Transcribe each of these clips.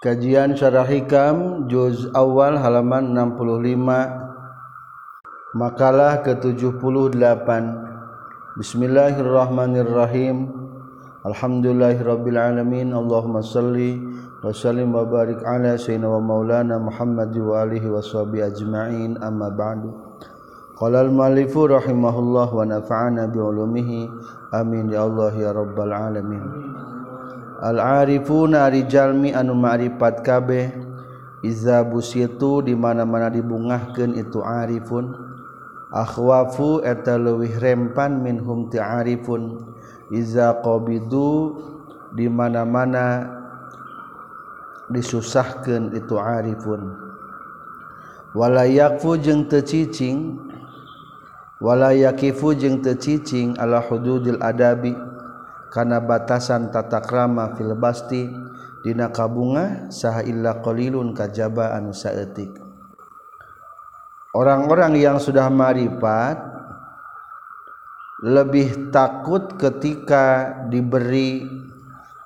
Kajian Syarah Hikam juz awal halaman 65 Makalah ke-78 Bismillahirrahmanirrahim. Alhamdulillahirabbil alamin Allahumma salli wa sallim wa barik ala sayyidina wa maulana Muhammad wa alihi washabi ajmain. Amma ba'du. Qala al-muallifu rahimahullah wa nafa'ana bi ulumihi. Amin ya Allah ya rabbal alamin. amin. Al-arifuna rijalmi anu ma'rifat kabeh. Iza busitu di mana-mana dibungahkeun itu arifun. Akhwafu eta leuwih rempan minhum ti arifun. Iza qabidu di mana-mana disusahkeun itu arifun. Wala yakfu jeung teu cicing. Wala yakifu jeung teu cicing ala hududil adabi. kana batasan tatakrama fil basti dina kabunga saha illa qalilun kajaba anu saeutik. Orang-orang yang sudah marifat lebih takut ketika diberi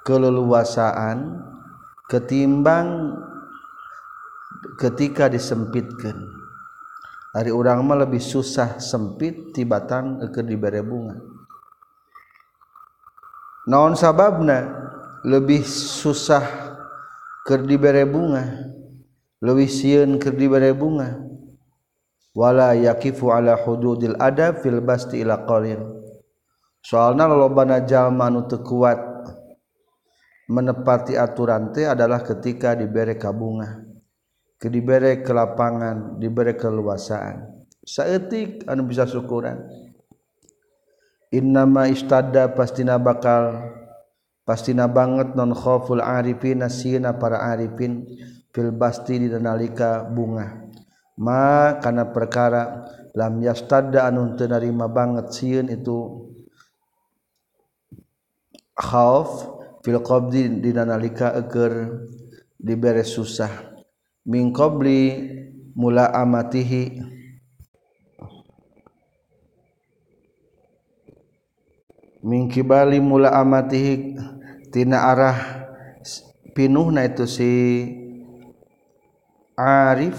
keleluasaan ketimbang ketika disempitkan. Dari orang mah lebih susah sempit tibatan ke diberi bunga. naon sababna? Lebih susah ke dibere bunga. Lebih siun ke dibere bunga. Wala yakifu ala hududil adab fil basti ila qalin soalna lolobana jalma nu teu kuat. Menepati aturan teh adalah ketika dibere kabunga ke dibere ke lapangan dibere keluasaan saeutik anu bisa syukuran. innama istada pastina bakal pastina banget non khoful arifin nasina para arifin fil basti di nalika bunga. Ma kana perkara lam yastada anu teu narima banget sieun itu khauf fil qabdi di nalika eker dibere susah. Min qabli mula amatihi. mingkibali mula amatihi tina arah pinuhna itu si Arif.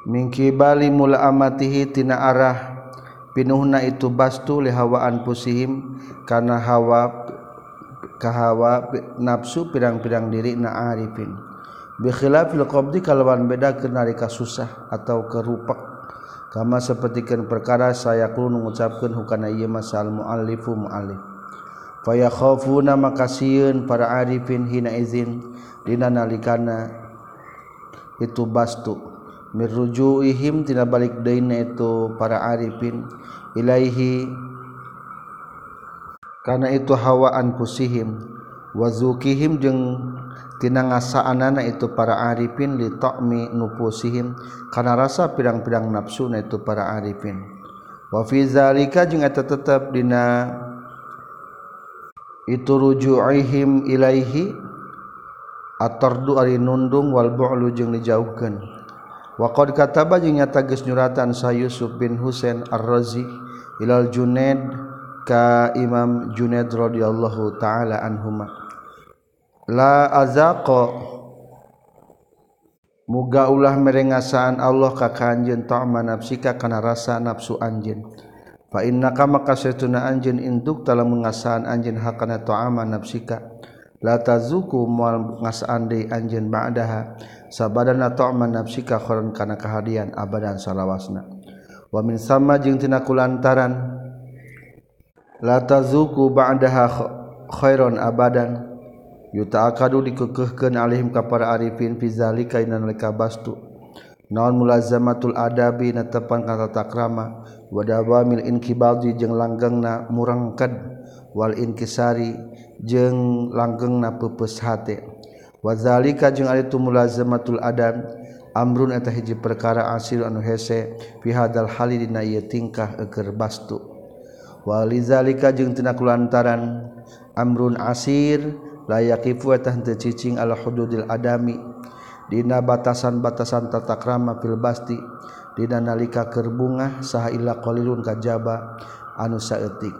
Mingkibali mula amatihi tina arah pinuhna itu bastu lihawaan pusihim karena hawa kahawa nafsu pirang-pirang diri na arifin. Bikhilafil qabdi kalawan beda ke narika susah atau kerupak kama sapertikeun perkara saya kudu mengucapkan hukana ieu masal muallifu muallif. Fa yakhafuna makasieun para arifin hina izin dina nalikana itu bastu. Mirrujuihim tina balik deuna itu para arifin ilaihi karena itu hawaan pusihim wazukihim jeung tina ngasaanana itu para arifin li ta'mi nufusihim kana rasa pirang-pirang nafsu na itu para arifin. Wa fi zalika jeung eta tetep dina itu ruju'ihim ilaihi atardu ari nundung wal bu'lu jeung dijauhkeun. Wa qad kataba jeung nyata geus nyuratan sa Yusuf bin Husain Ar-Razi ilal Junaid ka Imam Junaid radhiyallahu taala anhuma la azaqa muga ulah merengasaan Allah ka kanjeun ta'ma nafsika kana rasa nafsu anjeun. Fa innaka maka satuna anjeun induk tala mengasaan anjeun hakana ta'ama nafsika la tazuku moal ngasaan deui anjeun ba'daha sabadana ta'ma nafsika khairan kana kahadian abadan salawasna. Wa min sama jeung tina kulantaran la tazuku ba'daha khairan abadan yutaakadu dikekehkeun alihim ka para arifin fi zalika inna bastu. Naon mulazamatul adabi netepan kata takrama. Wa dawamil inkibadi jeung langgengna murangkad. Wal inkisari jeung langgengna peupeus hate. Wa zalika jeung ari tu mulazamatul adab. Amrun eta hiji perkara asir anu hese. Fi hadal hali dina ieu tingkah keur bastu. Wa lizalika jeung tina kulantaran. Amrun asir layakfucing Allah hududil Adami. Dina batasan-batasan tatakrama filbasti Dina nalika kerbungah sahila qilun kajaba. Anu saetik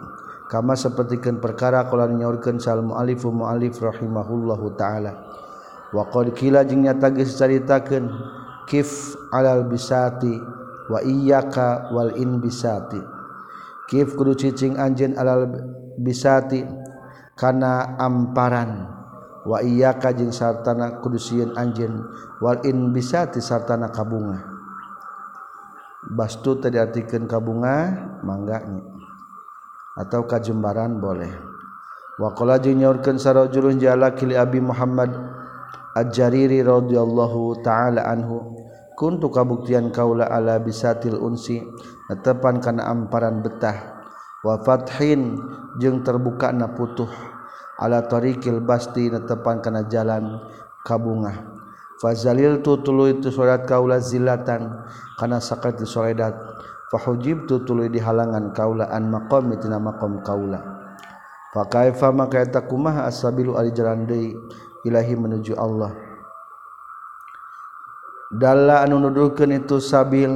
kama sepertikan perkara kalau nyaurkan sal mualifu mualif rahimahullahu taala. Wa qad qila jeung nyata geus caritakeun kif alal bisati wa iyyaka wal in bisati. Kif kudu cicing anjeun alal bisati. Kana amparan. Wa iya kajjing sartana kudusiun anjwalin bisati sartana kabunga. Bastu terdiartikan kabunga mangganya atau kajembaran boleh. Wakola nyaurkeun sarajulun jala kili Abi Muhammad Ad-Jariri radhiyallahu taala anhu kuntu kabuktian kaula ala bisatil unsi netepan kana amparan betah wa fathin jeung terbuka na putuh ala thariqil basti netepan kana jalan kabungah. Fazalil tu tuluy tu salat kaula zilatan kana sakat soledat fahujib tu tuluy dihalangan kaula an maqam tina maqam kaula. Fa kaifa maka eta kumaha asabilu ari jalan deui ilahi menuju Allah. Dalla anu nuduhkeun itu sabil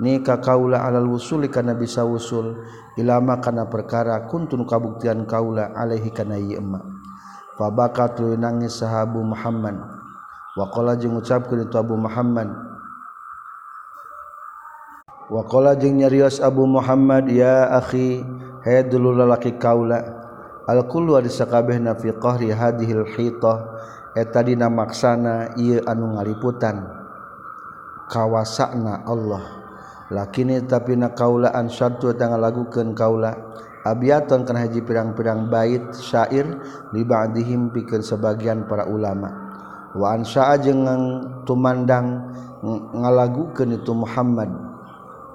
ni ka kaula alal wusuli kana bisa wusul. Ilama kana perkara kuntun kabuktian kaula alaihi kana ieu emma. Fa bakat nangis sahabu Muhammad. Wa qala jeung ngucapkeun itu Abu Muhammad. Wa qala jeung nyarios Abu Muhammad ya akhi hayya dulul lalaki kaula al kullu ari fi qahri hadhil hitah. Eh, Eta dina maksana ieu anu ngaliputan. Kawasana Allah. lakini tapi na kaulaan satu tanggal lagukeun kaula abiaton kana haji pirang-pirang bait syair li ba'dihim pikeun sebagian para ulama. Wa an jeung tumandang ngalagukeun itu Muhammad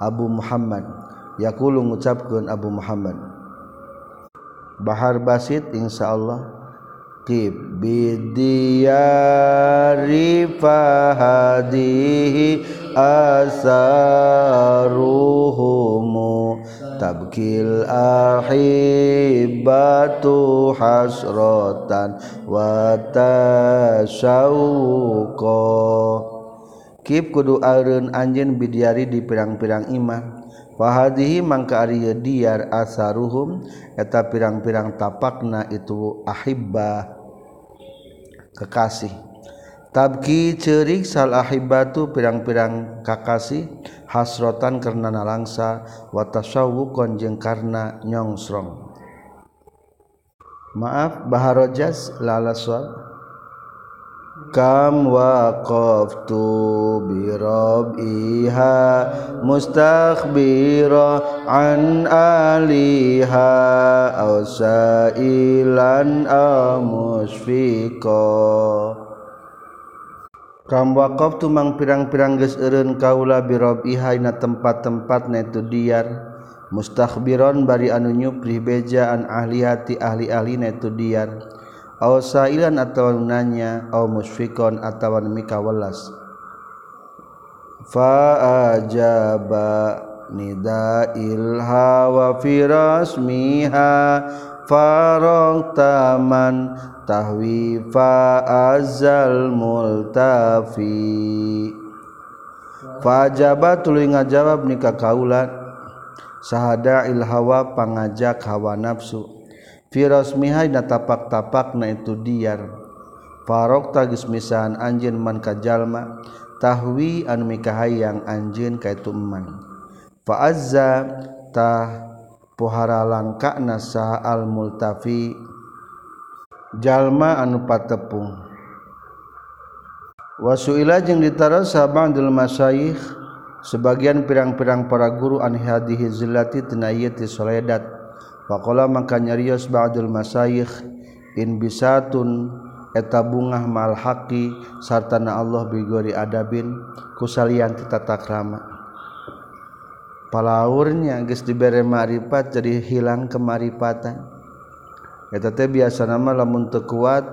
Abu Muhammad. Yaqulu ngucapkeun Abu Muhammad. Bahar Basit insyaallah Kib bidiyari fahadihi asaruhumu. Tabkil ahibatu hasrotan wa tasyauqa. Kib kudu areun anjeun bidiari di pirang-pirang iman. Wahadihi mangka ari diar asaruhum eta pirang-pirang tapakna itu ahibba kekasih. Tabki cerik salahibatu pirang-pirang kakasih hasrotan karena nalangsa watasawukon jeung karena nyongsrong maaf baharojas lalaswal kam waqaftu bi rabbiha mustakhbira an aliha aw sailan aw musfiqa kam waqaftu mang pirang-pirang geus eureun kaula bi rabbiha na tempat-tempat na itu diar mustakhbiron bari anu nyupri beja an ahlihati ahli-ahli na itu diar sailan atau nanya au musfikon atau mika welas faajaba nida ilha wa firasmiha farong taman tahwi fa azal multafi. Fajaba tuluy ngajawab nikah kaulat sahada ilhawa pangajak hawa nafsu Firosmihai na tapak-tapak na itu diar Farok tagis misahan anjin man kajalma tahwi anu mikahayang anjin ka itu eman Fa'azza tah pohara langkakna saha al multafi jalma anu patepung. Wasuila jeung ditara sabandul masyayikh sebagian pirang-pirang para guru an hadihi zillati tina ieu soledat Pakola maka nyarios ba'dul masayikh in bisatun eta bungah mal haqi sartana Allah bigori adabin kusalian tata krama. Palaurnya geus dibere marifat jadi hilang kemaripatan. Eta teh biasa nama lamun teu kuat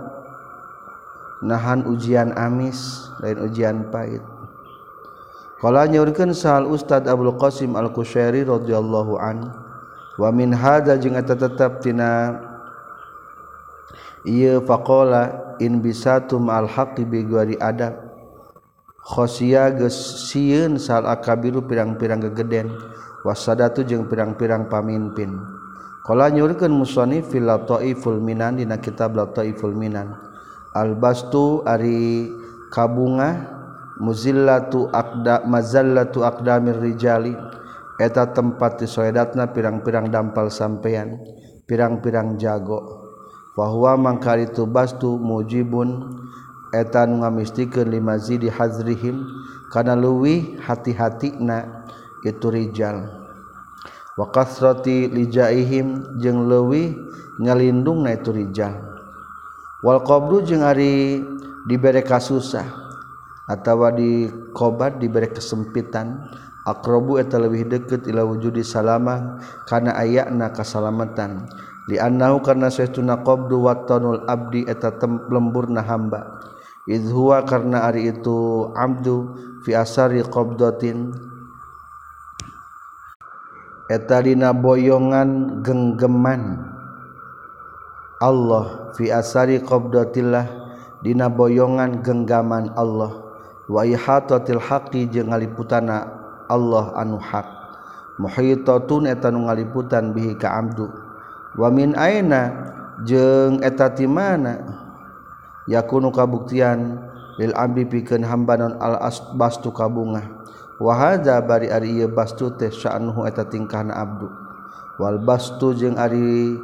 nahan ujian amis lain ujian pahit. Kala nyaurkeun sahal Ustad Abdul Qasim Al-Qushairi radhiyallahu anhu wamin hada jeung eta tetep tina. Ieu faqala in bisatum al haqqi bi gari adab. Khosia geus sieun sal akabiru pirang-pirang gegeden. Wasadatu jeung pirang-pirang pamimpin. Qala nyurkeun musannif fil lataiful minan dina kitab lataiful minan. Albastu ari kabunga muzillatu aqda mazallatu aqdamir rijali. eta tempat tisoedatna pirang-pirang dampal sampeyan pirang-pirang jago. Bahwa mangkar itu bastu mujibun eta nu ngamistikan lima zidi hazrihim kana luwi hati-hati na itu rijal. Wa kasrati lijaihim jeung leuwih nyalindungna itu rijal. Wal qabru jeung ari dibere kasusah atawa di kobat dibere kesempitan. akrobu eta lebih deket ila wujudi salamah kana ayakna kasalamatan. Liannahu karna saytuna qabdu watanul abdi eta lemburna hamba. Idhuwa karna ari itu abdu fi asari qabdatin. Eta dina boyongan genggeman. Allah fi asari qabdatillah dina boyongan genggaman Allah. Wa ihatatil haqi jeung ngaliputana Allah anu hak. Muhitatun eta nu ngaliputan bihi ka abdu. Wa min aina jeung eta ti mana? Yakunu kabuktian lil abdi pikeun hamba non al asbastu kabunga wa hadza bari ari ieu bastu teh sya'nuhu eta tingkahna abdu. Wal bastu jeung ari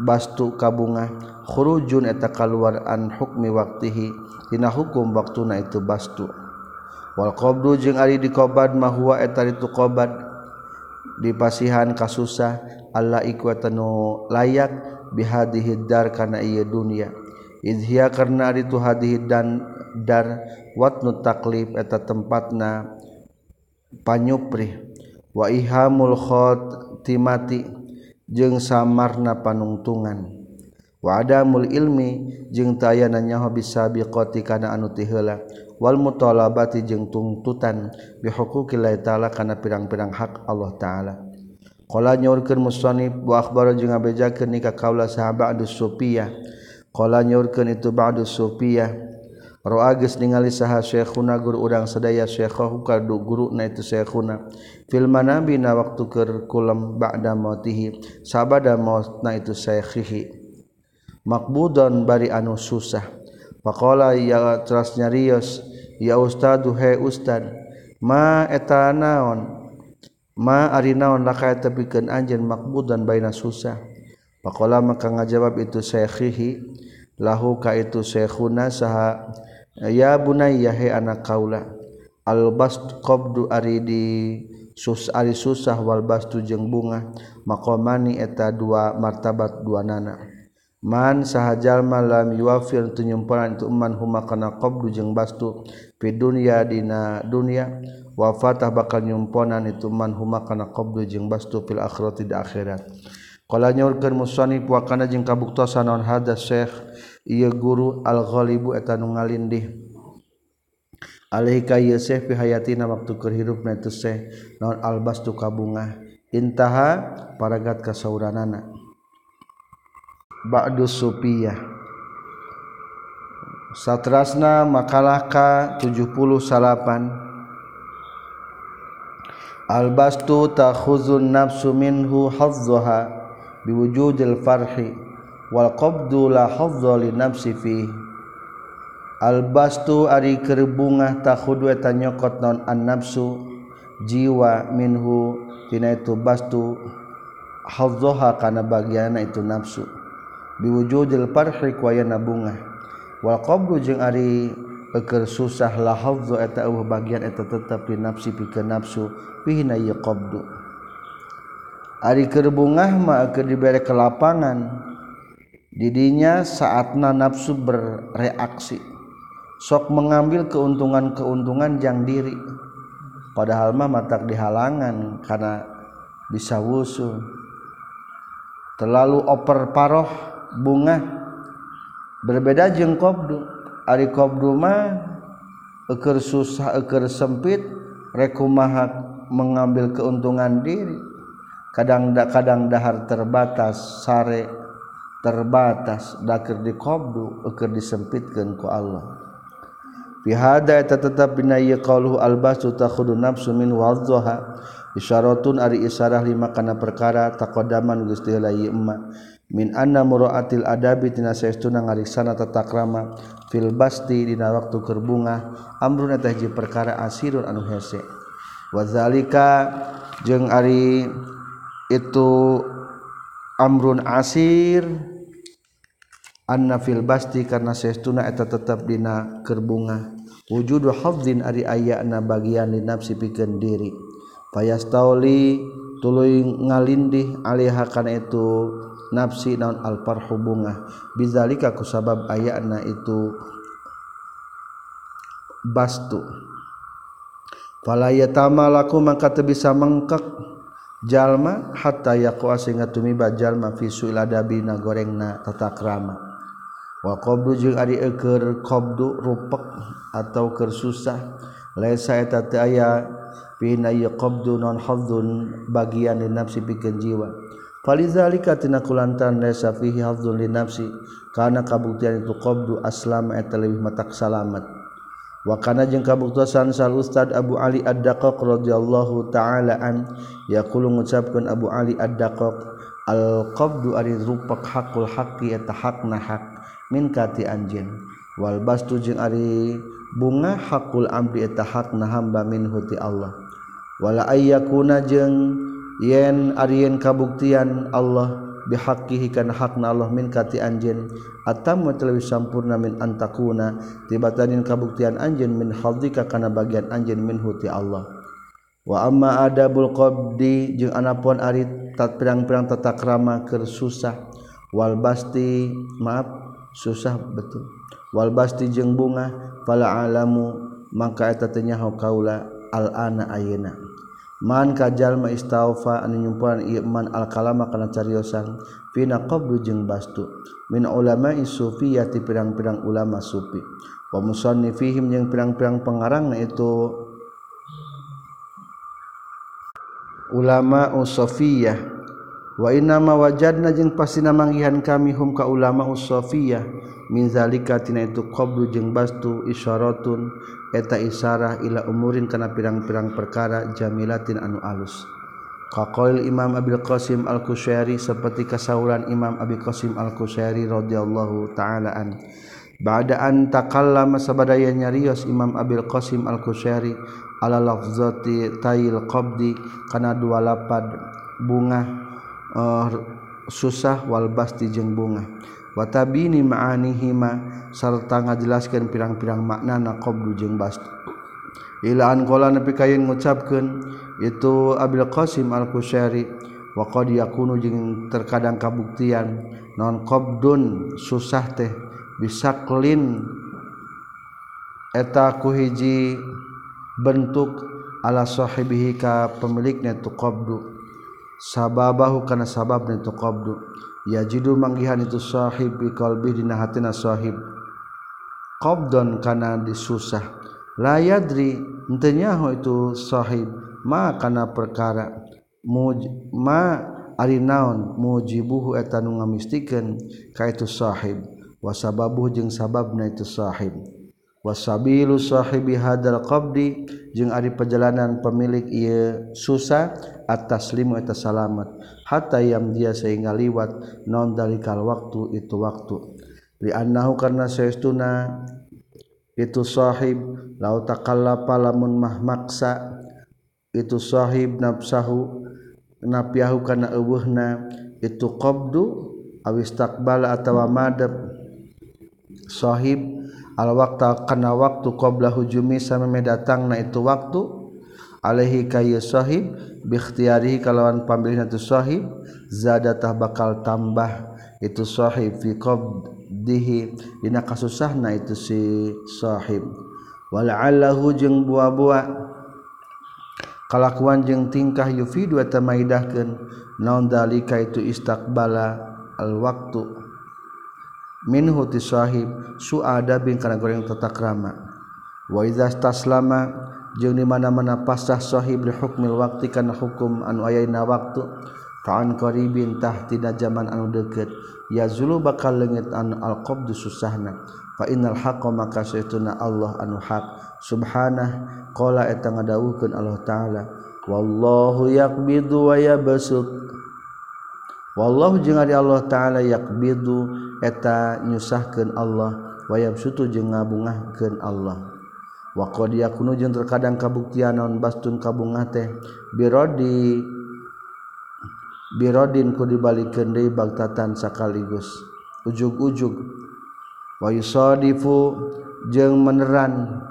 bastu kabunga khurujun eta kaluar an hukmi waktihi. Dina hukum waktuna itu bastu. wal qabdu jeung ari diqobad mahwa eta itu qobad dipasihan kasusah Allah tanu layak bihadihi dar kana ieu dunya. Idhya karna ari tu hadihi dan dar watnu taklif eta tempatna panyupri wa ihamul khotimati jeung samarna panungtungan. Wa adamul ilmi jeung tayana nyaho bisa biqati kana anu ti heula. wal mutolabati jeung tuntutan bihuquqillah ta'ala kana pirang-pirang hak Allah ta'ala. Qala nyaurkeun musannif wa akhbara jeung abejakeun nikah kaula sahabat adu sufiyah. Qala nyaurkeun itu ba'du sufiyah. Roa geus ningali saha syekhuna guru urang sadaya syekhahu ka guruna itu syekhuna. Fil manabi na waktu keur kulam ba'da mautihi sabada mautna itu syekhihi. Maqbudan bari anu susah. Pakola ia teras nyarios ya ustadu he ustad ma eta naon? Ma ari naon laka tepikeun anjeun maqbudan baina susah? Pakola maka ngajawab itu syekhihi lahu ka itu syekhuna saha ya bunayya he anak kaula al bast qabdu ari di sus ari susah wal bastu jeung bunga maqamani eta dua martabat dua nana. Man sahjal malam yuafir tu nyumpulan itu iman huma kana qabdu jeung bastu fi dunya dina dunya wafatah bakal nyumponan itu man huma kana qabdu jeung bastu fil akhirati di akhirat. Qala nyaurkeun musannif wa kana jeung kabuktosan naon hada syekh ieu guru al-ghalibu eta nu ngalindih. Alaihi ka ieu syekh fi hayatina waktu keur hirupna itu syekh naon al bastu kabungah. Intaha paragat kasauranana. Ba'du Supiyah Satrasna makalaka 70 salapan. Albastu takhuzun nafsu minhu hazzaha biwujudil farhi wal qabdu la hazza li nafsi fi Albastu ari keur bunga takhudu nyokot non an nafsu jiwa minhu tina itu bastu hazzaha kana bagiana itu nafsu biwujudil parhi ku aya nabunga wal qabdu jeung ari keur susah la hafzu eta eueuh bagian eta tetep di nafsi pikeun nafsu pihina ieu qabdu. Ari keur bungah mah keur dibere ke lapangan. Didinya saatna nafsu bereaksi. Sok mengambil keuntungan-keuntungan jang diri. Padahal mah matak dihalangan karena bisa wusul. Terlalu oper paroh. bunga. Berbeda jeng qobdu ari qobdu mah eker susah eker sempit rekumaha mengambil keuntungan diri. Kadang da, kadang dahar terbatas sare terbatas dakir di qobdu eker disempitkeun ku Allah. Fi hada tetap bina ieu qauluhu albasu takhudu nafsu min wadhaha. Isyaratun ari isyarah lima kana perkara taqaddaman gusti teu lain min anna muraatil adabi tina saestuna ngariksana tata krama fil basti dina waktu kerbunga amrun eta hiji perkara asirun anu hese. Wa zalika jeung ari itu amrun asir anna fil basti karena saestuna eta tetap dina kerbunga. Wujudu hafdzin ari ayana bagian di nafsi pikeun diri. Fayastauli tuluy ngalindih alaiha kana itu nafsi naon alfarhu bunga. Bizalika ku sabab ayana itu bastu. Fala yatama laku maka teu bisa mengkek jalma hatta yaqwa sehingga tumiba jalma fi suil adabina gorengna tata krama. Wa qabdu jeung ari keur qabdu rupek atau keur susah. Laisa eta teu aya pina yaqabdu non hadzun bagian nafsi pikeun jiwa falizalika tina kulantan nesa fihi hafdzun li nafsi kana kabuktian itu qabdu aslam eta leuwih matak salamat wa kana jeung kabuktosan sal ustad Abu Ali Ad-Daqqaq radhiyallahu taala an yaqulu ngucapkeun Abu Ali Ad-Daqqaq al qabdu ari rupak hakul haqqi eta hakna hak min kati anjeun wal bastu jeung ari bunga hakul amri eta hakna hamba min huti Allah. Wala ayyakuna jeung yen Aryen kabuktian Allah bihaqihikan hakna Allah min kati anjen atamu telewis sampurna min antakuna tibatanin kabuktian anjen min haldika kana bagian anjen min huti Allah. Wa amma adabul qabdi jeung anapun ari tat pirang-pirang tata krama keur susah. Wal basti maaf susah betul. Wal basti jeung bunga fala alamu mangka eta teh nyaho kaula al ana ayeuna. man kajallma istaufa anu nyumpuan iman al-kalama kana cariosan fina qabdu jeung bastu. Min ulama sufi yati pirang-pirang ulama sufi. Wa musannifihim jeung pirang-pirang pengarangna itu ulama usofiyah wa Wainama wajadna jeung pastina manggihan kami hum ka ulama usofiyah minzalika tina itu qabru jeung bastu isyaratun eta isyarah ila umurin kana pirang-pirang perkara jamilatin anu alus. Kaqail Imam Abil Qasim Al-Kusyairi seperti kasauran Imam Abi Qasim Al-Kusyairi radhiyallahu taala an. Ba'da an takallama sabadaya nyarios Imam Abil Qasim Al-Kusyairi ala lafzati tayil qabdi kana dua lapad bunga susah walbasti jeung bunga. Watabini maanihima serta ngajelaskan pirang-pirang makna na qobdu jeung bastu. Ilaan kola nepi kayin ngucapkeun itu Abil Qasim Al-Kusyari wa qad yakunu jeung terkadang kabuktian non qobdun susah teh bisa kelin eta ku hiji bentuk ala sahibihi ka pemiliknya tu qabdu. sababahu kana sabab tu qabdu yajidu manggihan itu sahib bi qalbi dina hatina sahib. Qabdon kana disusah. La yadri henteu nyaho itu sahib. Ma kana perkara. Muj ma ari naon mujibuhu eta nu ngamistikeun ka itu sahib. Wa sababuh jeung sababna itu sahib. Wasabilu sahibi hadal qabdi jeung ari perjalanan pemilik ieu susah atas limu eta salamat hatta yam dia sehingga liwat non dalikal waktu itu waktu. Li annahu karna saestuna itu sahib lau taqallapa lamun mah maksa itu sahib nafsahu napiahu kana eueuhna itu qabdu awis taqbala atawa madab sahib waktu karena waktu qobla hujumi sama datang Nah itu waktu alaihi kayu sahib bikhtiarihi kalawan pambilih itu sahib zadatah bakal tambah itu sahib fi qabdihi dina kasusahna itu si sahib. Wal'allahu jeng bua-bua kalakuan jeng tingkah yufidu eta maidahkeun naun dalika itu istakbala al waktu minhu ti sahib suada bin kana goreng tetak krama wa idha taslama jeung di mana-mana pasah Shahib hukmil waktu karena hukum anu ayana waktu taan qoribintah tidak zaman anu deket ya zulu bakal legit anu alqobdu susahna. Fa innal haqqa maka saytuna Allah anu haq subhanah qala eta ngadawuhkeun Allah taala. Wallahu yaqbidu wa yabsut wallahu jeung ari Allah taala yaqbidu eta nyusahkeun Allah. Wa yabsutu jeung ngabungahkeun Allah. wako dia kuno kunujung terkadang kabuktian non bastun kabunga teh birodi birodin ku dibalikin deui bagtatan sakaligus. Ujug-ujug wa yusadifu jeung meneran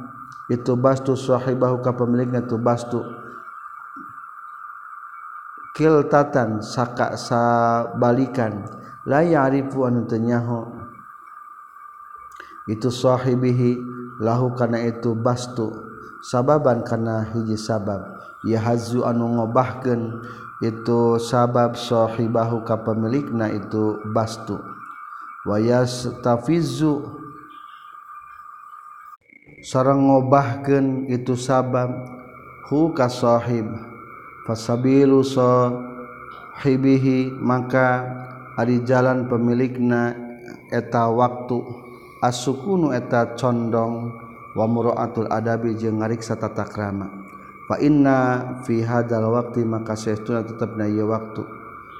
itu bastu sahibahu ka pemilikna tu bastu. Kil tatan saka sabalikan. La ya'rifu anu tenyaho itu sahibihi lahu kana itu bastu. Sababan kana hiji sabab. Ya hazu anu ngobahkeun itu sabab sahibahu ka pemilikna itu bastu. Wayastafizu sareng ngobahkeun itu sabab hu ka sahib. Fasabilu sahibihi maka ari jalan pemilikna eta waktu. asukunu eta condong wa muraatul adabi jeung ngariksa tata krama. Fa inna fi hadzal waqti maka saestuna tetepna ieu waktu.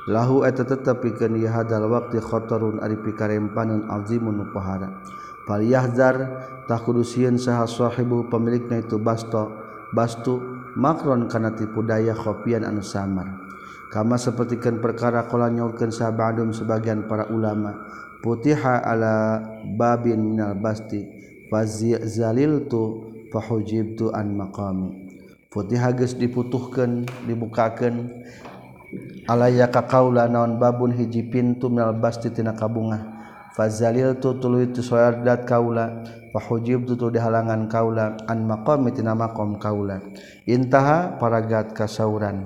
Lahu eta tetep pikeun ieu hadzal waqti khatarun ari pikarempanan azimun nu pahara fal yahzar takudusieun saha sahibu pemilikna itu basto bastu makron kana tipu daya khofian anu samar. Kama sapertikeun perkara kala nyaurkeun sahabatum sebagian para ulama putiha ala babin minal basti fazaliltu fahujibtu an maqami. Putiha geus diputuhkeun dibukakeun alaya ka kaula naon babun hiji pintu minal basti tina kabungah. Fazaliltu tuluy tu soyadat kaula fahujibtu tu dihalangan kaula an maqami tina maqam kaula. Intaha paragat kasauran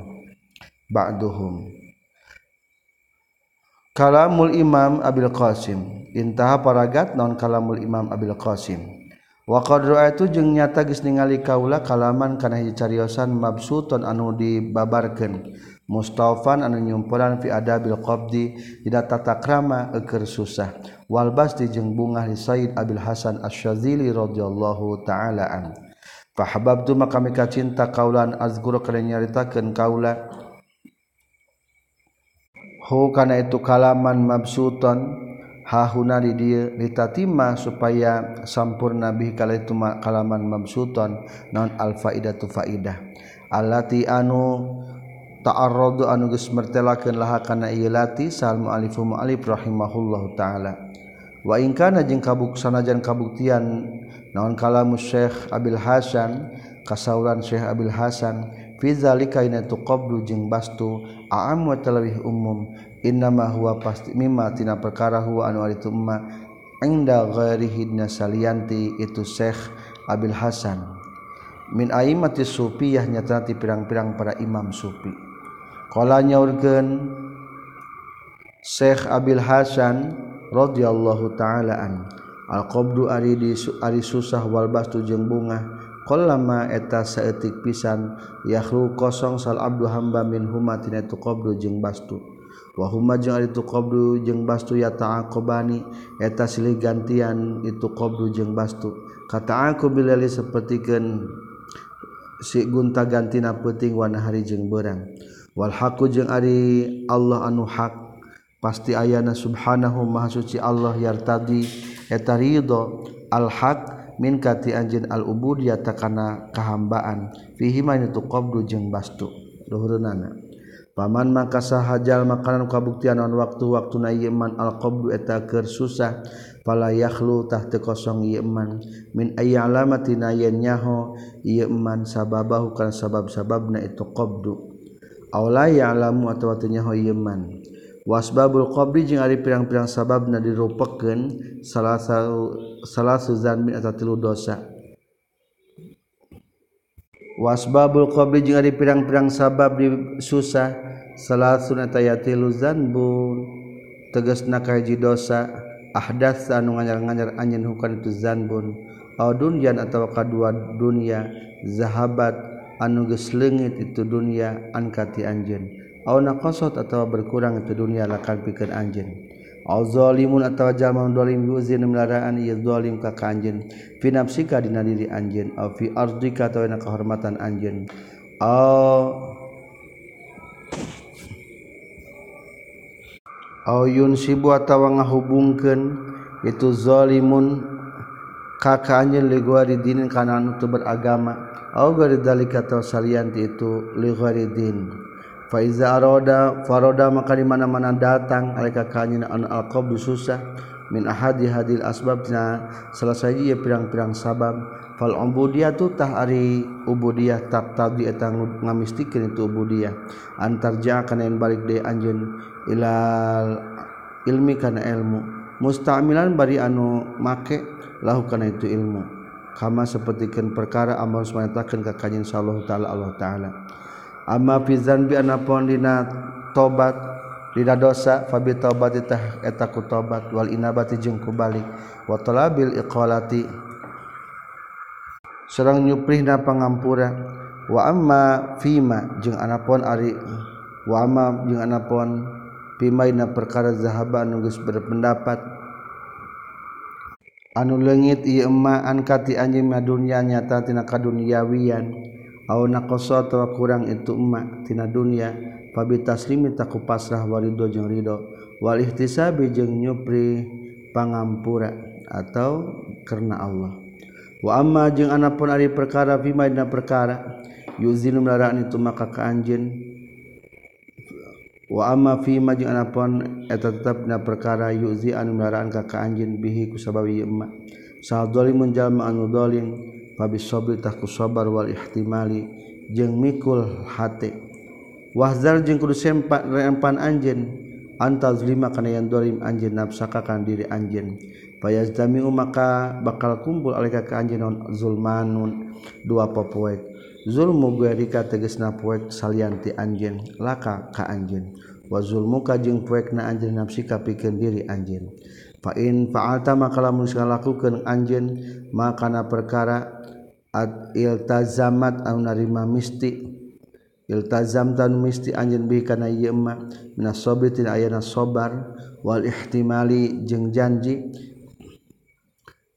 ba'duhum. kalamul Imam Abil Qasim. Intaha paragat non kalamul Imam Abil Qasim. Wa qad ra'aitu jeung nyata geus ningali kaula kalaman kana hiji cariosan mabsuton anu dibabarkeun. Mustafan anu nyumpulan fi adabil qabdi dina tata krama eukeur susah. Wal basti jeung bunga li Said Abil Hasan Asy-Syadzili radhiyallahu taala an. Fahababtu maka mika cinta kaulan azguru kana nyaritakeun kaula hu kana itu kalaman mabsuton hahuna di dieu ditatima supaya sampurna bi kala itu kalaman mabsuton non al faidatu faidah. Allati anu ta'arradu anu geus mertelakeun laha kana ieu lati sal muallif muallif rahimahullahu taala. Wa in kana jeung kabuk sanajan kabuktian naon kalamu Syekh Abil Hasan kasauran Syekh Abil Hasan fi zalika ina tu qabdu jeung bastu aam wa talawih umum. Innama huwa pasti mimma tina perkara huwa anu ari tumma inda ghairihi salianti itu Syekh Abil Hasan. Min aimati sufiyah nyata ti pirang-pirang para imam sufi. Qala nyaurkeun Syekh Abil Hasan radhiyallahu taala an al qabdu ari di ari susah wal bastu jeung bunga lama eta sayatik pisan yakhlu kosong sal Abdul hamba min humatina itu qobdu jeung bastu. Wa huma jeung ari itu qobdu jeung bastu ya ta'aqobani eta silih gantian itu qobdu jeung bastu. Kata aku bilali sapertikeun si gunta gantina peuting wana hari jeung berang wal haqu jeung ari Allah anu hak pasti ayana subhanahu maha suci Allah yartadi eta ridho. Al haq min kati anjin al ubudiyah takana kahambaan. Fihi ma itu qabdu jeung bastu. Luhurna paman maka sahajal makanan kabuktian on waktu waktu na yeman al qabdu eta keur susah pala yakhlu tah teu kosong yeman min ayya alamatina yen nyaho yeman sababahu kana sabab-sababna itu qabdu. Aw la ya'lamu atawa teu yeman wasbabul qbri jeung ari pirang-pirang sababna dirupakeun salah salah suzanmin atau tilu dosa. Wasbabul qbri jeung ari pirang-pirang sabab di susah salah sunata ya tilu zanbun tegasna dosa ahdas anu nganyar-nganyar anjin hukan itu zanbun. Audun atau kedua dunia zahabat anu geus itu dunia angkati kati anjeun. aw naqasat atau berkurang itu dunia lakan pikeun anjeun aw zalimun atawa jalma zalim yuzin melaraan ieu zalim ka anjen. fi nafsika dina diri anjeun aw fi ardika atawa dina kehormatan anjeun aw aw yunsibu atawa ngahubungkeun itu zalimun kakaanjeun anjen ghairi dinin karena anu itu beragama. Aw gari dalika atawa salianti itu li din iza arada faroda maka di mana-mana datang alika kakaknya anu alqabdu susah min ahadi hadil asbabna selesai ieu pirang-pirang sabab. Fal ubudiyatu tah ari ubudiyah tak tadi eta ngamistikeun itu ubudiyah. Antar ja kana yang balik deui anjeun ilal ilmi kana ilmu. Mustamilan bari anu make lahu kana itu ilmu. Kama sapertikeun perkara amal sumatakeun ka kanjing sallallahu taala Allah taala ama pizan bi anapun dina tobat dina dosa fabi taubati tah eta ku tobat. Wal inabati jeung ku balik. Wa talabil iqalati. Sareng nyuprihna pangampura wa amma fima jeung anapun ari. Wa amma jeung anapun pimaina perkara zahaba anu geus berpendapat. Anu leungit ieu emma an kati anjeun dunya nyata tina kadunyawian au naqasa atawa kurang itu emak tina dunya fabi taslimi taku pasrah warido jeung ridho. Wal ihtisabi jeung nyupri pangampura atau karena Allah. Wa amma jeung anapun ari perkara bima dina perkara yuzinu melaraan itu maka ka anjeun wa amma fi ma jeung anapun eta tetep dina perkara yuzi anu melaraan ka ka anjeun bihi kusabawi sabab ieu emak. Jalma anu zalim pabis sobri taku sabar wal ihtimali jeng mikul hate. Wahzar jeung kudu sempat rempan anjeun. Antal lima kana yang dolim anjeun nafsakakan diri anjeun. Fayazdami maka bakal kumpul alika ka anjeun zulmanun. Dua popoek. Zulmu garika tegasna poek salian ti anjeun. Laka ka anjeun. Wa jeng poek na anjeun nafsika pikir diri anjeun. Fa'in fa'alta maka lamun lakukeun anjeun makana perkara iltazamat au narima mistik iltazam tan misti anjeun bi kana ieu mah minas ayana sabar wal ihtimali jeung janji.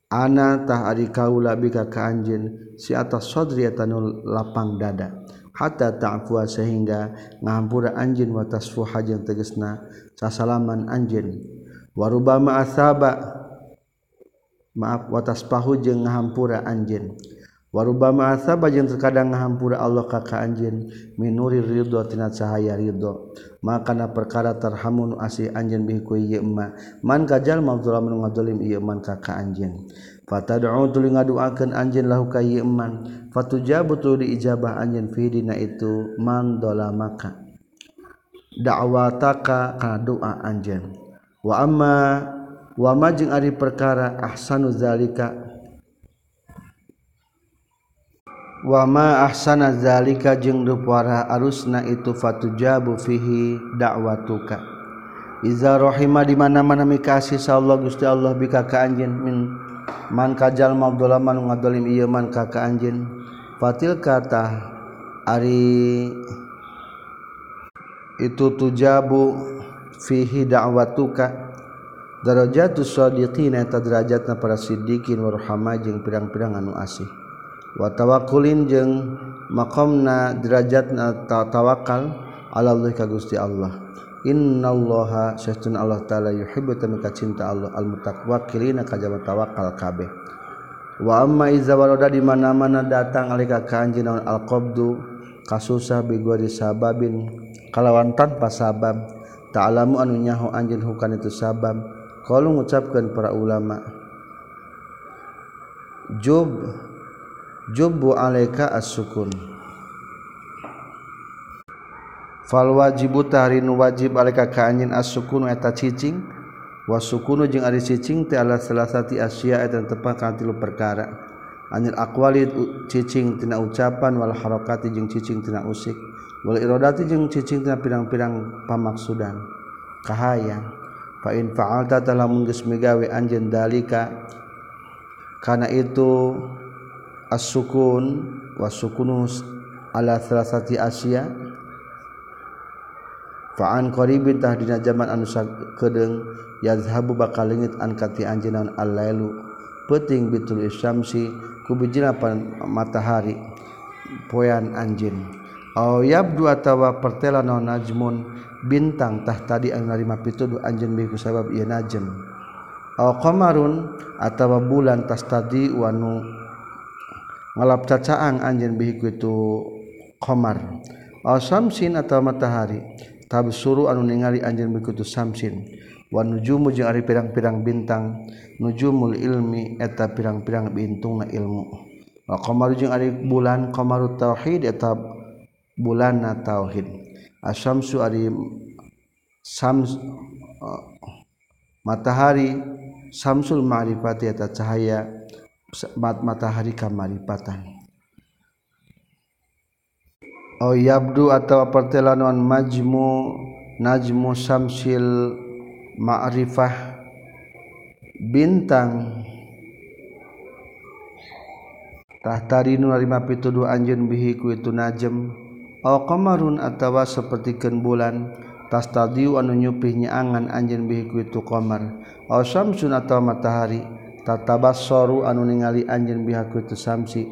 Tah kaula bika ka anjeun si atas sadri tanul lapang dada. Hatta ta'fua sehingga ngahampura anjeun wa tasfuha jeung tegasna sasalaman anjeun. Warubama asaba. Maaf wa taspahu jeung ngahampura anjeun warubama asaba jeung terkadang ngahampura Allah ka ka anjeun minuri ridho tina cahaya ridho. Maka na perkara terhamun asih anjeun bihi ku ieu man kajal madzalamun ngadolim ieu man ka ka anjeun. Fatad'u tuluy ngaduakeun anjeun lahu ka ieu man. Fatujabu tuluy diijabah anjeun fi dina itu man dolamaka. Da'wataka kana doa anjeun. Wa amma wa ma ari perkara ahsanu zalika wa ma ahsana zalika jeung rupara arusna itu fatujabu fihi da'watuka. Iza rahima di mana-mana mikasih Allah Gusti Allah bika ka anjeun min man kajal maudolaman ngadolim iman kakak anjin fatil kata ari itu tujabu fihi da'watuka. Darajatu shadiqin eta derajatna para siddiqin warhama jeung pirang-pirang anu asih watawakulin jeung maqamna derajat tawakal Allah ka Gusti Allah. Innallaha syaitun Allah ta'ala yuhibbu tamika cinta Allah al-mutawakkilina kajama tawakal kabeh. Wa amma iza walada di mana-mana datang alika ka anjeun naon al-qabdu kasusah bi gori sababin kalawan tanpa sabab. Ta'lamu anu nyaho anjeun hukan itu sabab. Kalau ngucapkeun para ulama Job jubbu alaika as-sukun. Fal wajibu tarin wajib alika ka as-sukun eta cicing. Wa sukunu jeung ari cicing teh ala salasati asya eta tepat kana tilu perkara. Anil aqwali cicing tina ucapan wal harakati jeung cicing tina usik. Wal iradati jeung cicing tina pirang-pirang pamaksudan. Kahayang. Fa in fa'alta talamun geus migawe anjeun dalika. Kana itu as-sukun wa sukunus ala salasati asya Faan qaribin tah dina zaman anu sakedeung yazhabu bakal leungit an kati anjeunna al-lailu. Peuting bitul isyamsi ku bijina matahari poean anjeun yabdutawa perla non najmun bintangtah tadi an narima pituduh anj biku sabab ia najem komarun atautawa bulan tas tadi Wanu ngalap cacaang anjin bihiku Qmar Samsin atau matahari. Tab suruh anu ningali anjin berikutu Samsin. Wan nujumu jeung ari pirang-pirang bintang. Nujumul ilmi eta pirang-pirang bintung na ilmu. Wa qamaru jeung ari bulan qamaru tauhid eta bulan na tauhid asyamsu ari sams eh, matahari samsul ma'rifati eta cahaya. mat matahari kamaripatan Oh yabdu atau pertelanuan majmu najmu samsil ma'rifah bintang. Tahtarinu narima pituduh anjeun bihi ku itu najem aw qamarun atawa sapertikeun bulan. Tastadiu anu nyupih nyaangan anjeun bihi ku itu qamar. Aw samsun atawa matahari tatabas soru anu ningali anjin bihaku itu samsi.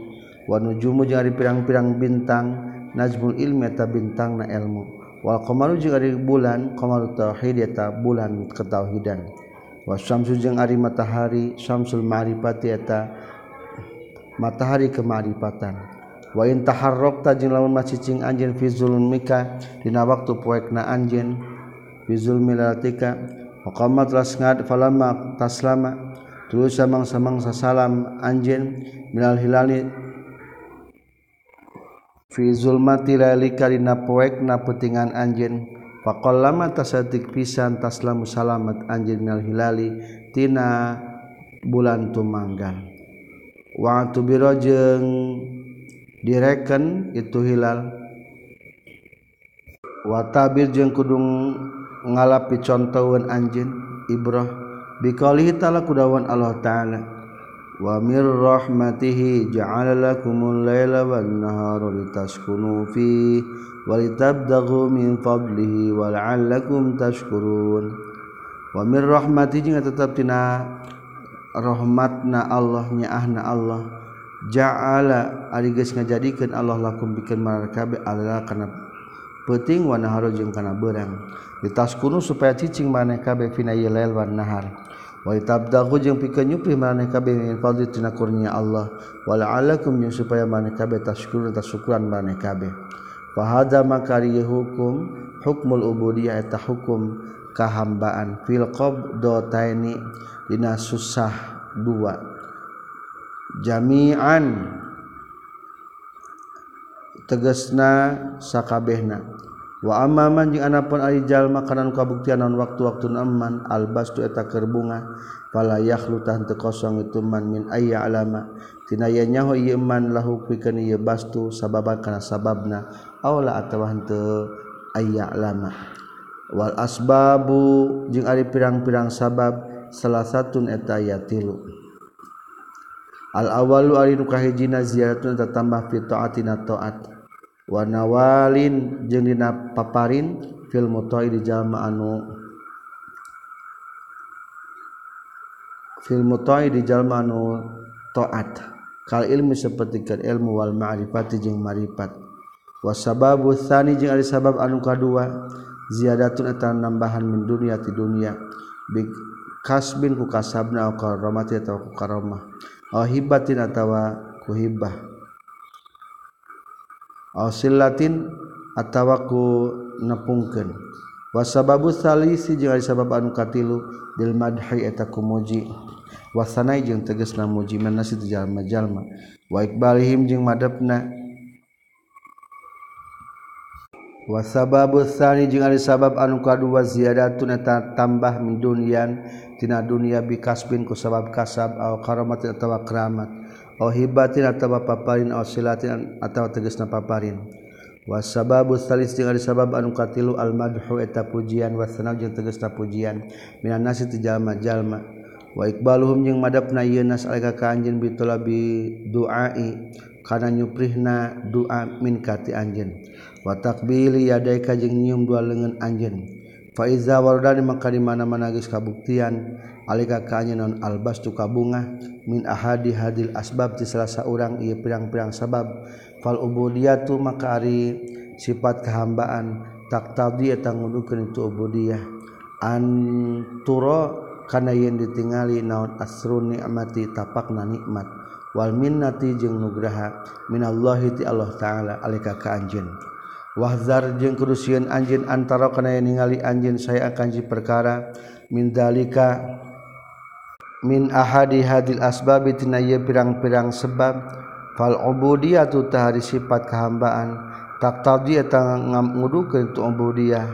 Wanu jumu ari pirang-pirang bintang najmul ilmi ta bintang na ilmu. Wal qamaru jeung ari bulan qamarut tauhid eta bulan ketauhidan. Wa syamsu jeung ari matahari samsul mari patieta matahari kemaripatan wa in taharrakta jeung lamun macicing anjeun fi mika dina waktu poekna anjeun fi zulmilatika Makamat qamat falamak falamma taslama. tilu samang-samang sasalam anjen minal hilali. Fi zulmati lailika dina poekna peutingan anjeun faqal lama tasadik pisan taslamu salamat anjeun minal hilali tina bulan tumanggal. Wa tubiro jeung direken itu hilal. Wa tabir jeung kudung ngalapi contohan anjeun ibrah biqalihi ta'ala kudawan Allah ta'ala. Wa mir rahmatihi ja'ala lakumul laila wan nahara litaskunu fi wa litabdaghu min fadlihi wa la'allakum tashkurun. Wa mir rahmatihi jeung tetep tina rahmatna Allah nya'ahna Allah ja'ala ari geus ngajadikeun Allah lakum bikin marakabe Allah kana peting Wanaharjung kana beurang. Ditas kuno supaya cicing maneh kabeh fina yelel wan nahar wa tabdahu jeung pikeun nyupri maneh kabeh min fadli tina kurnia Allah. Wala alakum jeung supaya maneh kabeh tashkurun tasukuran maneh kabeh fa hadza makari hukum hukmul ubudiyah eta hukum kahambaan fil qabdataini dina susah dua. Jami'an tegesna sakabehna. Wa amaman jeung anapun ari jalma kana kabuktian naon waktu-waktu aman albastu eta keur bunga fala yakhlu tahan teu kosong itu man min ayya alama. Tina ye nyaho ieu man lahu pikeun ieu bastu sababan kana sababna aula atawa henteu ayya alama. Wal asbabu jeung ari pirang-pirang sabab salah satun eta aya tilu. Al awalu ari nu kahijina ziyaratun tatambah fi taatina taat. wanawalin jeung dina paparin fil mutoi di jalma anu. Fil mutoi di jalma anu taat kal ilmu seperti kan ilmu wal ma'rifati jeung marifat. Wasababu tsani jeung ari sabab anu kadua ziyadatun eta nambahan min dunya ti dunya bi kasbin ku kasabna au karamati atawa ku karamah au hibatin atawa ku hibah silatin atawaku nepungken wasababu salisi jeung sabab anu katilu bil madhi eta kumuji wasanai jeung tegasna muji manasi teu jalma-jalma wa iqbalihim jeung madepna. Wasababu sani jeung ari sabab anu kadua ziyadatun eta tambah min dunyan tina dunia bikasbin ku sabab kasab aw karamatin atawa keramat aw hibatin atawa paparin aw silatin atawa tegasna paparin. Was sababu salis jeung ari sabab anu katilu al madhu eta pujian was sanau jeung tegasna pujian. Minan nasi ti jalma-jalma wa iqbaluhum jeung madapna ieu nas alaga ka anjeun bitulabi duai kana nyuprihna doa min kati anjeun. Wa takbili yadaika jeung nyium dua leungeun anjeun. Faiza wardani maka di mana-mana geus kabuktian. Alika ka non naon albastu kabunga. Min ahadi hadil asbab ti salah saurang ieu pirang-pirang sabab. Fal ubudiyatu maka ari sifat kehambaan. Tak tadi eta ngudukeun itu ubudiyah. Anturo kana yen ditingali naon asrun nikmati tapakna nikmat. Wal minnati jeung nugraha minallahi ti Allah taala alika ka anjeun wahzar jeung kurusieun anjeun antara kana yen ningali anjeun saya akan ji perkara. Min dalika min ahadi hadil asbab tina ye pirang-pirang sebab. Fal ubudiyatu tahari sifat kehambaan. Tak tadi eta ngamudukeun tu ubudiyah.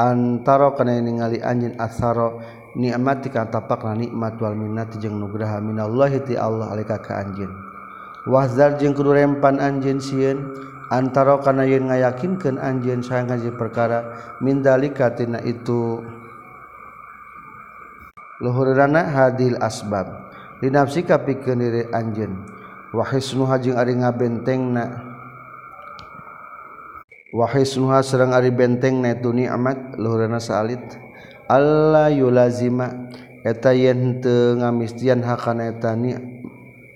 Antara kana ningali anjeun asaro nikmati ka tapakna nikmat wal minnati jeung nugraha minallahi ti Allah alika ka anjeun wahzar jeung kudu rempan anjeun sieun antara kana yen ngayakinkeun anjeun saya ngaji perkara mindalika tina itu. Luhurana hadil asbab. Dinafsi kapikeun diri anjeun. Wa hisnuha jeung ari ngabentengna. Wa hisnuha sareng ari bentengna itu nikmat luhurana salit Allah yulazima. Eta yen teu ngamistian hakana eta nikmat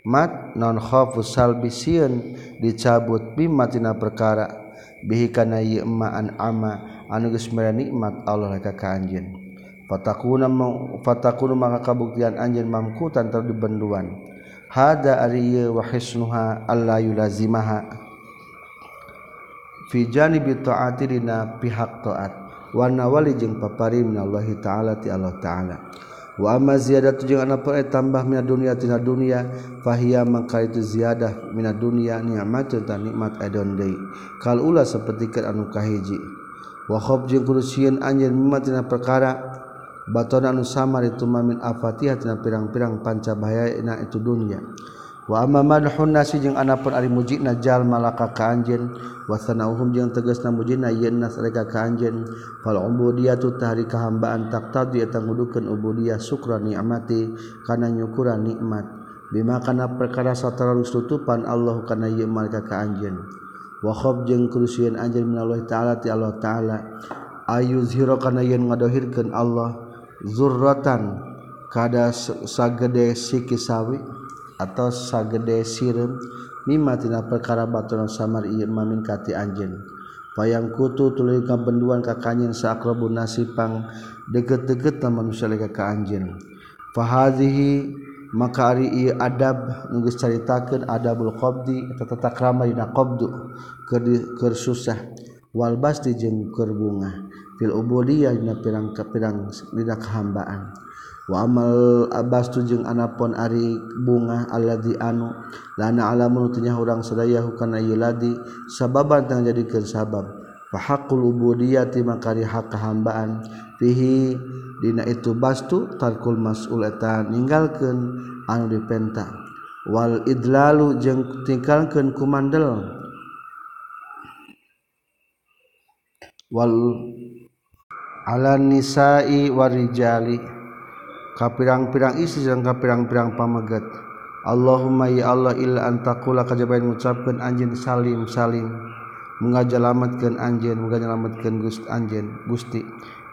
non khafu salbisieun dicabut bimatina perkara. Bihi kana ieu an ama anu geus nikmat Allah ka ka anjeun. Fatakuna fatakuna maka kabuktian anjeun mamkutan tar dibenduan hada ari wa hisnuha alla yulazimaha. Fi janibi ta'ati pihak taat. Wanawali jeung papari minallahi ta'ala ti Allah ta'ala wa wama ziyadat tambah mina dunia tina dunia. Fahia maka itu ziyadah mina dunia nikmat ta nikmat adon deui. Kal ula sapertikeun anu kahiji. Wa khab jeung kudu sieun anjeun mimma tina perkara. Batona anu samar itu mamin afatihah tina pirang-pirang panca bahaya itu dunia. Wa amma madhun nasi jeung anapun ari mujina jalma laka ka anjeun. Wa sanauhum jeung tegasna mujina yen nas reka ka anjeun. Fal ubudiyatu tahri kahambaan taqtadi eta ngudukeun ubudiyah syukran nikmati kana nyukuran nikmat. Bima kana perkara satara tutupan Allah kana ieu malika ka anjeun. Wa khab jeung kurusieun anjeun minallah taala ti Allah taala. Ayuzhira kana yen ngadohirkeun Allah zurratan kada sagede sikisawi atau sagede sirup mimma tina perkara baturan samar ieu mamin kati anjeun. Wayang kutu tuluy kabenduan ka kanjeun saakrabun nasipang deket-deket manusia leka ka anjeun. Fahazihi maka ari ieu adab nu geus caritakeun adabul qabdi eta tata krama dina qabdu keur keur susah. Wal basti jeung keur bunga fil ubudiyah dina pirang-pirang dina kehambaan wamal Abbas tujung anapun ari bunga aladi anu lana alamnya orang sedayahu karena yuladi sababan tang jadikan sabab. Fahakul ubudiyati makari hak kehambaan fihi dina itu bastu tarkul mas'ul eta ninggalkeun anu dipenta wal idlalu jeung tinggalkeun kumandel. Wal ala nisai warijali ka pirang-pirang isi jangka pirang-pirang pamegat Allahumma ya Allah illa antakula kajabain mengucapkan anjin salim salim mengajalamatkan anjin mengajalamatkan gust anjin gusti.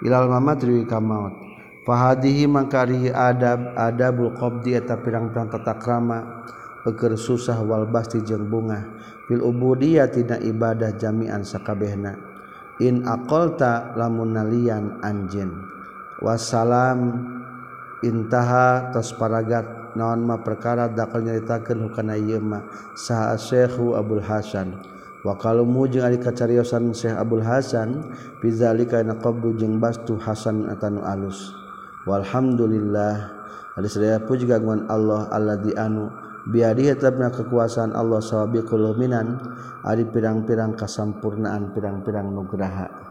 Ilal mamat riwi kamaut fahadihi mangkari adab adabul qabdi eta pirang-pirang tata krama. Peker susah wal basti jeung bunga. Fil ubudiyah tina ibadah jami'an sakabehna. In aqalta lamun nalian anjin wassalam. intaha tos paragat naon ma perkara dakal nyaritakeun hukana ieu mah saha Syekhu Abdul Hasan. Wa qalumu jeung ari kacariosan Syekh Abdul Hasan bizalika na qabdu jeung bastu Hasan atanu alus. Walhamdulillah ari sadaya puji kagungan Allah alladzi anu biadi tetapna kekuasaan Allah sawabiqul minan ari pirang-pirang kasampurnaan pirang-pirang nugraha.